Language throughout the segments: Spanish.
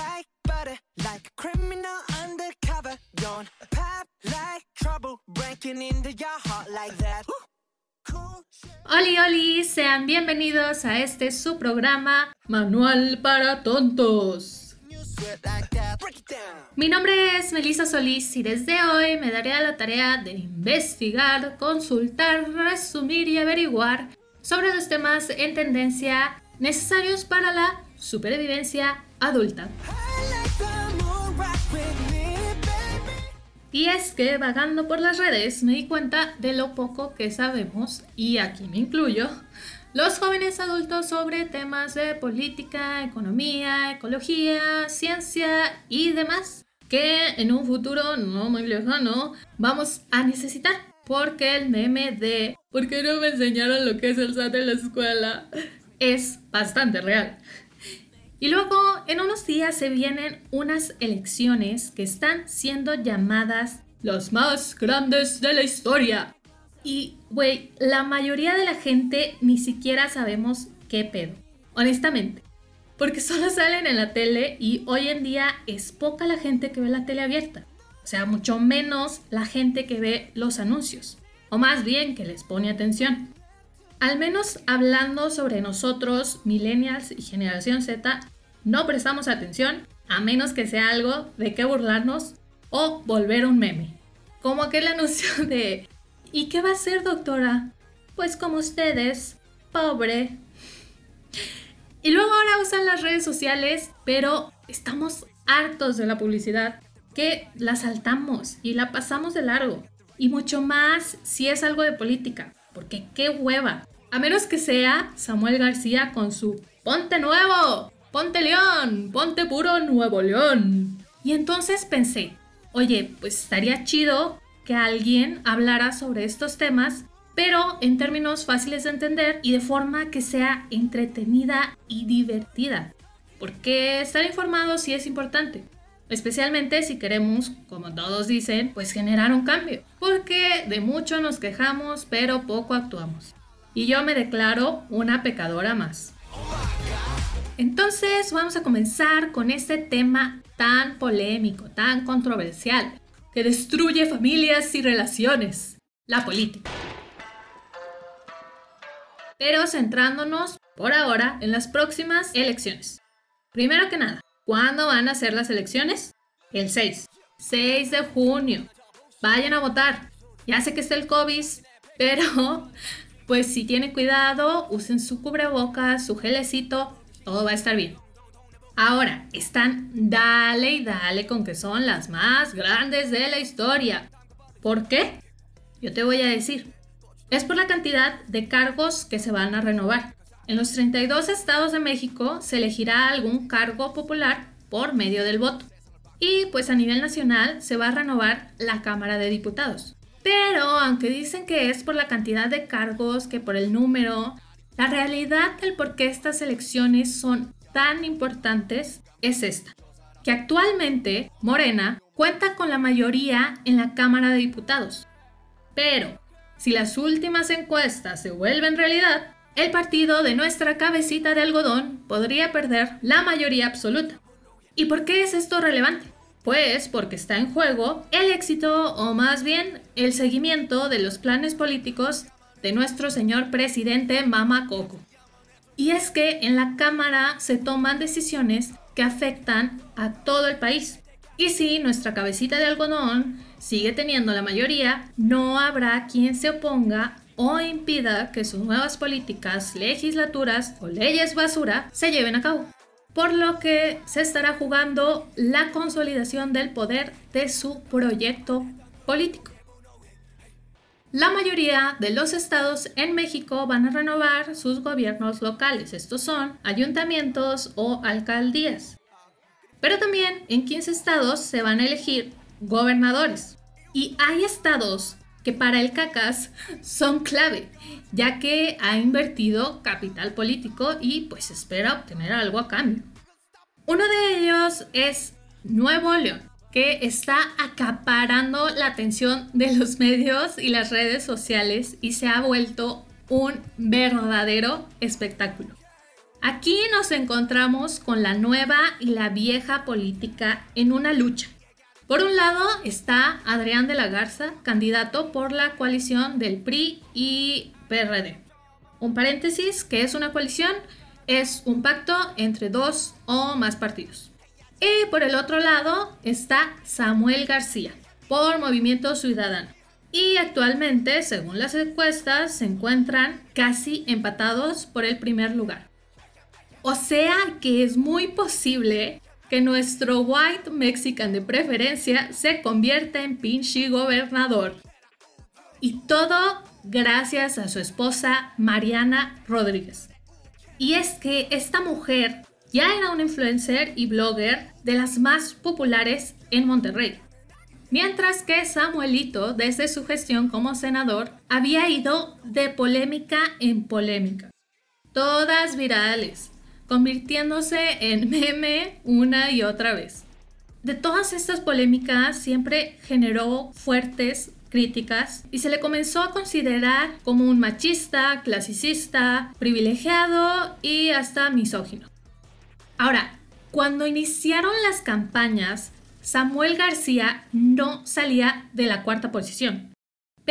like butter, like a criminal undercover. Don't pop like trouble, breaking into your heart like that. Cool shit. Oli, oli, sean bienvenidos a este su programa Manual para Tontos. Mi nombre es Melissa Solís y desde hoy me daré a la tarea de investigar, consultar, resumir y averiguar sobre los temas en tendencia necesarios para la supervivencia adulta. Y es que vagando por las redes me di cuenta de lo poco que sabemos, y aquí me incluyo, los jóvenes adultos sobre temas de política, economía, ecología, ciencia y demás, que en un futuro no muy lejano vamos a necesitar. Porque el meme de ¿por qué no me enseñaron lo que es el SAT en la escuela? es bastante real. Y luego, en unos días se vienen unas elecciones que están siendo llamadas las más grandes de la historia. Y, güey, la mayoría de la gente ni siquiera sabemos qué pedo. Honestamente. Porque solo salen en la tele y hoy en día es poca la gente que ve la tele abierta. O sea, mucho menos la gente que ve los anuncios. O más bien que les pone atención. Al menos hablando sobre nosotros, millennials y generación Z, no prestamos atención a menos que sea algo de qué burlarnos o volver un meme. Como aquel anuncio de ¿Y qué va a hacer, doctora? Pues como ustedes, pobre. Y luego ahora usan las redes sociales, pero estamos hartos de la publicidad, que la saltamos y la pasamos de largo. Y mucho más si es algo de política, porque qué hueva. A menos que sea Samuel García con su Ponte Nuevo, Ponte León, Ponte Puro Nuevo León. Y entonces pensé, oye, pues estaría chido que alguien hablara sobre estos temas, pero en términos fáciles de entender y de forma que sea entretenida y divertida. Porque estar informado sí es importante. Especialmente si queremos, como todos dicen, pues generar un cambio. Porque de mucho nos quejamos, pero poco actuamos. Y yo me declaro una pecadora más. Entonces vamos a comenzar con este tema tan polémico, tan controversial, que destruye familias y relaciones, la política. Pero centrándonos por ahora en las próximas elecciones. Primero que nada, ¿cuándo van a ser las elecciones? El 6. 6 de junio. Vayan a votar. Ya sé que está el COVID, pero pues si tienen cuidado, usen su cubrebocas, su gelecito, todo va a estar bien. Ahora, están dale y dale con que son las más grandes de la historia. ¿Por qué? Yo te voy a decir. Es por la cantidad de cargos que se van a renovar. En los 32 estados de México se elegirá algún cargo popular por medio del voto. Y pues a nivel nacional se va a renovar la Cámara de Diputados. Pero aunque dicen que es por la cantidad de cargos que por el número, la realidad del por qué estas elecciones son tan importantes es esta, que actualmente Morena cuenta con la mayoría en la Cámara de Diputados. Pero, si las últimas encuestas se vuelven realidad, el partido de nuestra cabecita de algodón podría perder la mayoría absoluta. ¿Y por qué es esto relevante? Pues porque está en juego el éxito o más bien el seguimiento de los planes políticos de nuestro señor presidente Mama Coco. Y es que en la Cámara se toman decisiones que afectan a todo el país. Y si nuestra cabecita de algodón sigue teniendo la mayoría, no habrá quien se oponga o impida que sus nuevas políticas, legislaturas o leyes basura se lleven a cabo por lo que se estará jugando la consolidación del poder de su proyecto político. La mayoría de los estados en México van a renovar sus gobiernos locales, estos son ayuntamientos o alcaldías. Pero también en 15 estados se van a elegir gobernadores. Y hay estados que para el CACAS son clave, ya que ha invertido capital político y pues espera obtener algo a cambio. Uno de ellos es Nuevo León, que está acaparando la atención de los medios y las redes sociales y se ha vuelto un verdadero espectáculo. Aquí nos encontramos con la nueva y la vieja política en una lucha. Por un lado está Adrián de la Garza, candidato por la coalición del PRI y PRD. Un paréntesis, que es una coalición? Es un pacto entre dos o más partidos. Y por el otro lado está Samuel García, por Movimiento Ciudadano. Y actualmente, según las encuestas, se encuentran casi empatados por el primer lugar. O sea que es muy posible que nuestro white mexican de preferencia se convierta en pinche gobernador. Y todo gracias a su esposa Mariana Rodríguez. Y es que esta mujer ya era una influencer y blogger de las más populares en Monterrey. Mientras que Samuelito, desde su gestión como senador, había ido de polémica en polémica. Todas virales, convirtiéndose en meme una y otra vez. De todas estas polémicas siempre generó fuertes críticas y se le comenzó a considerar como un machista, clasicista, privilegiado y hasta misógino. Ahora, cuando iniciaron las campañas, Samuel García no salía de la cuarta posición.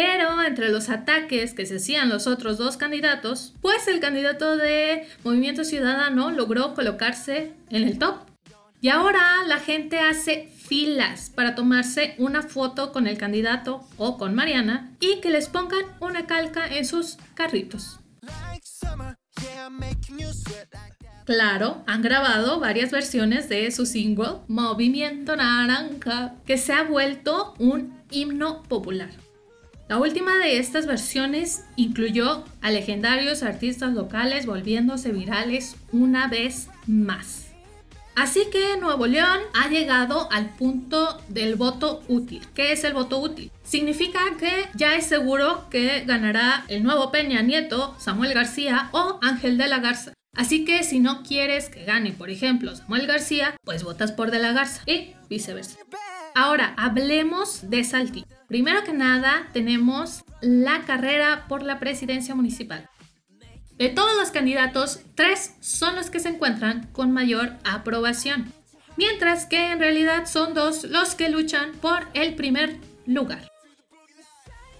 Pero entre los ataques que se hacían los otros dos candidatos, pues el candidato de Movimiento Ciudadano logró colocarse en el top. Y ahora la gente hace filas para tomarse una foto con el candidato o con Mariana y que les pongan una calca en sus carritos. Claro, han grabado varias versiones de su single Movimiento Naranja, que se ha vuelto un himno popular. La última de estas versiones incluyó a legendarios artistas locales volviéndose virales una vez más. Así que Nuevo León ha llegado al punto del voto útil. ¿Qué es el voto útil? Significa que ya es seguro que ganará el nuevo Peña Nieto, Samuel García o Ángel de la Garza. Así que si no quieres que gane, por ejemplo, Samuel García, pues votas por De la Garza y viceversa. Ahora, hablemos de Saltillo. Primero que nada, tenemos la carrera por la presidencia municipal. De todos los candidatos, tres son los que se encuentran con mayor aprobación, mientras que en realidad son dos los que luchan por el primer lugar.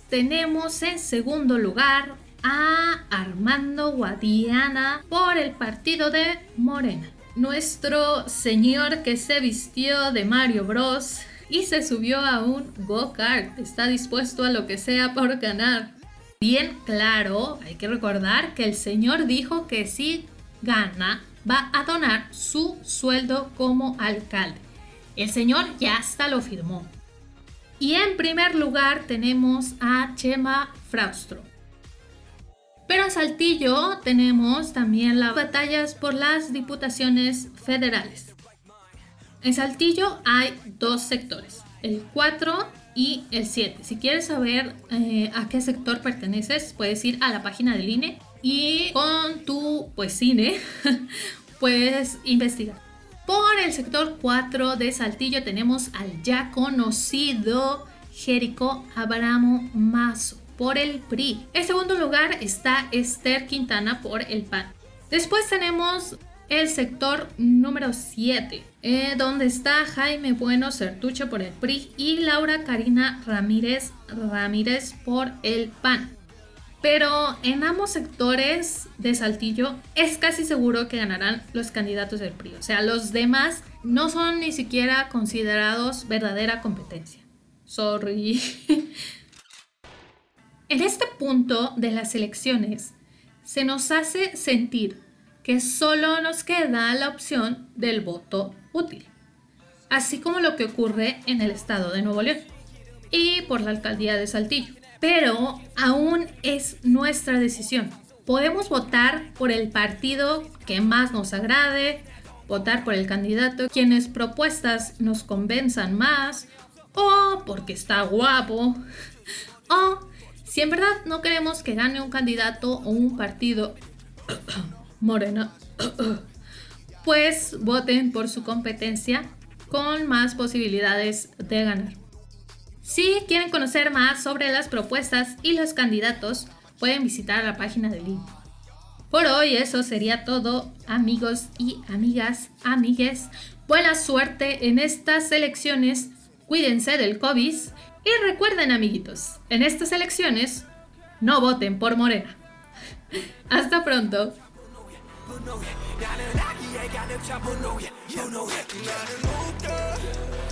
Tenemos en segundo lugar a Armando Guadiana por el partido de Morena. Nuestro señor que se vistió de Mario Bros y se subió a un go-kart. Está dispuesto a lo que sea por ganar. Bien claro, hay que recordar que el señor dijo que si gana va a donar su sueldo como alcalde. El señor ya hasta lo firmó. Y en primer lugar tenemos a Chema Fraustro. Pero en Saltillo tenemos también las batallas por las diputaciones federales. En Saltillo hay dos sectores, el 4 y el 7. Si quieres saber eh, a qué sector perteneces, puedes ir a la página del INE y con tu pues cine puedes investigar. Por el sector 4 de Saltillo tenemos al ya conocido Jerico Abramo Mazo por el PRI. En segundo lugar está Esther Quintana por el PAN. Después tenemos el sector número 7, eh, donde está Jaime Bueno Certuche por el PRI y Laura Karina Ramírez Ramírez por el PAN. Pero en ambos sectores de Saltillo es casi seguro que ganarán los candidatos del PRI. O sea, los demás no son ni siquiera considerados verdadera competencia. Sorry. En este punto de las elecciones se nos hace sentir que solo nos queda la opción del voto útil, así como lo que ocurre en el estado de Nuevo León y por la alcaldía de Saltillo. Pero aún es nuestra decisión. Podemos votar por el partido que más nos agrade, votar por el candidato quienes propuestas nos convenzan más, o porque está guapo, o si en verdad no queremos que gane un candidato o un partido Moreno, pues voten por su competencia con más posibilidades de ganar. Si quieren conocer más sobre las propuestas y los candidatos, pueden visitar la página del link. Por hoy eso sería todo, amigos y amigas, amigues. Buena suerte en estas elecciones, cuídense del COVID y recuerden, amiguitos, en estas elecciones no voten por Morena. Hasta pronto. know it. Now that I can't, I can't, I can't, I can't, can't, I can't, I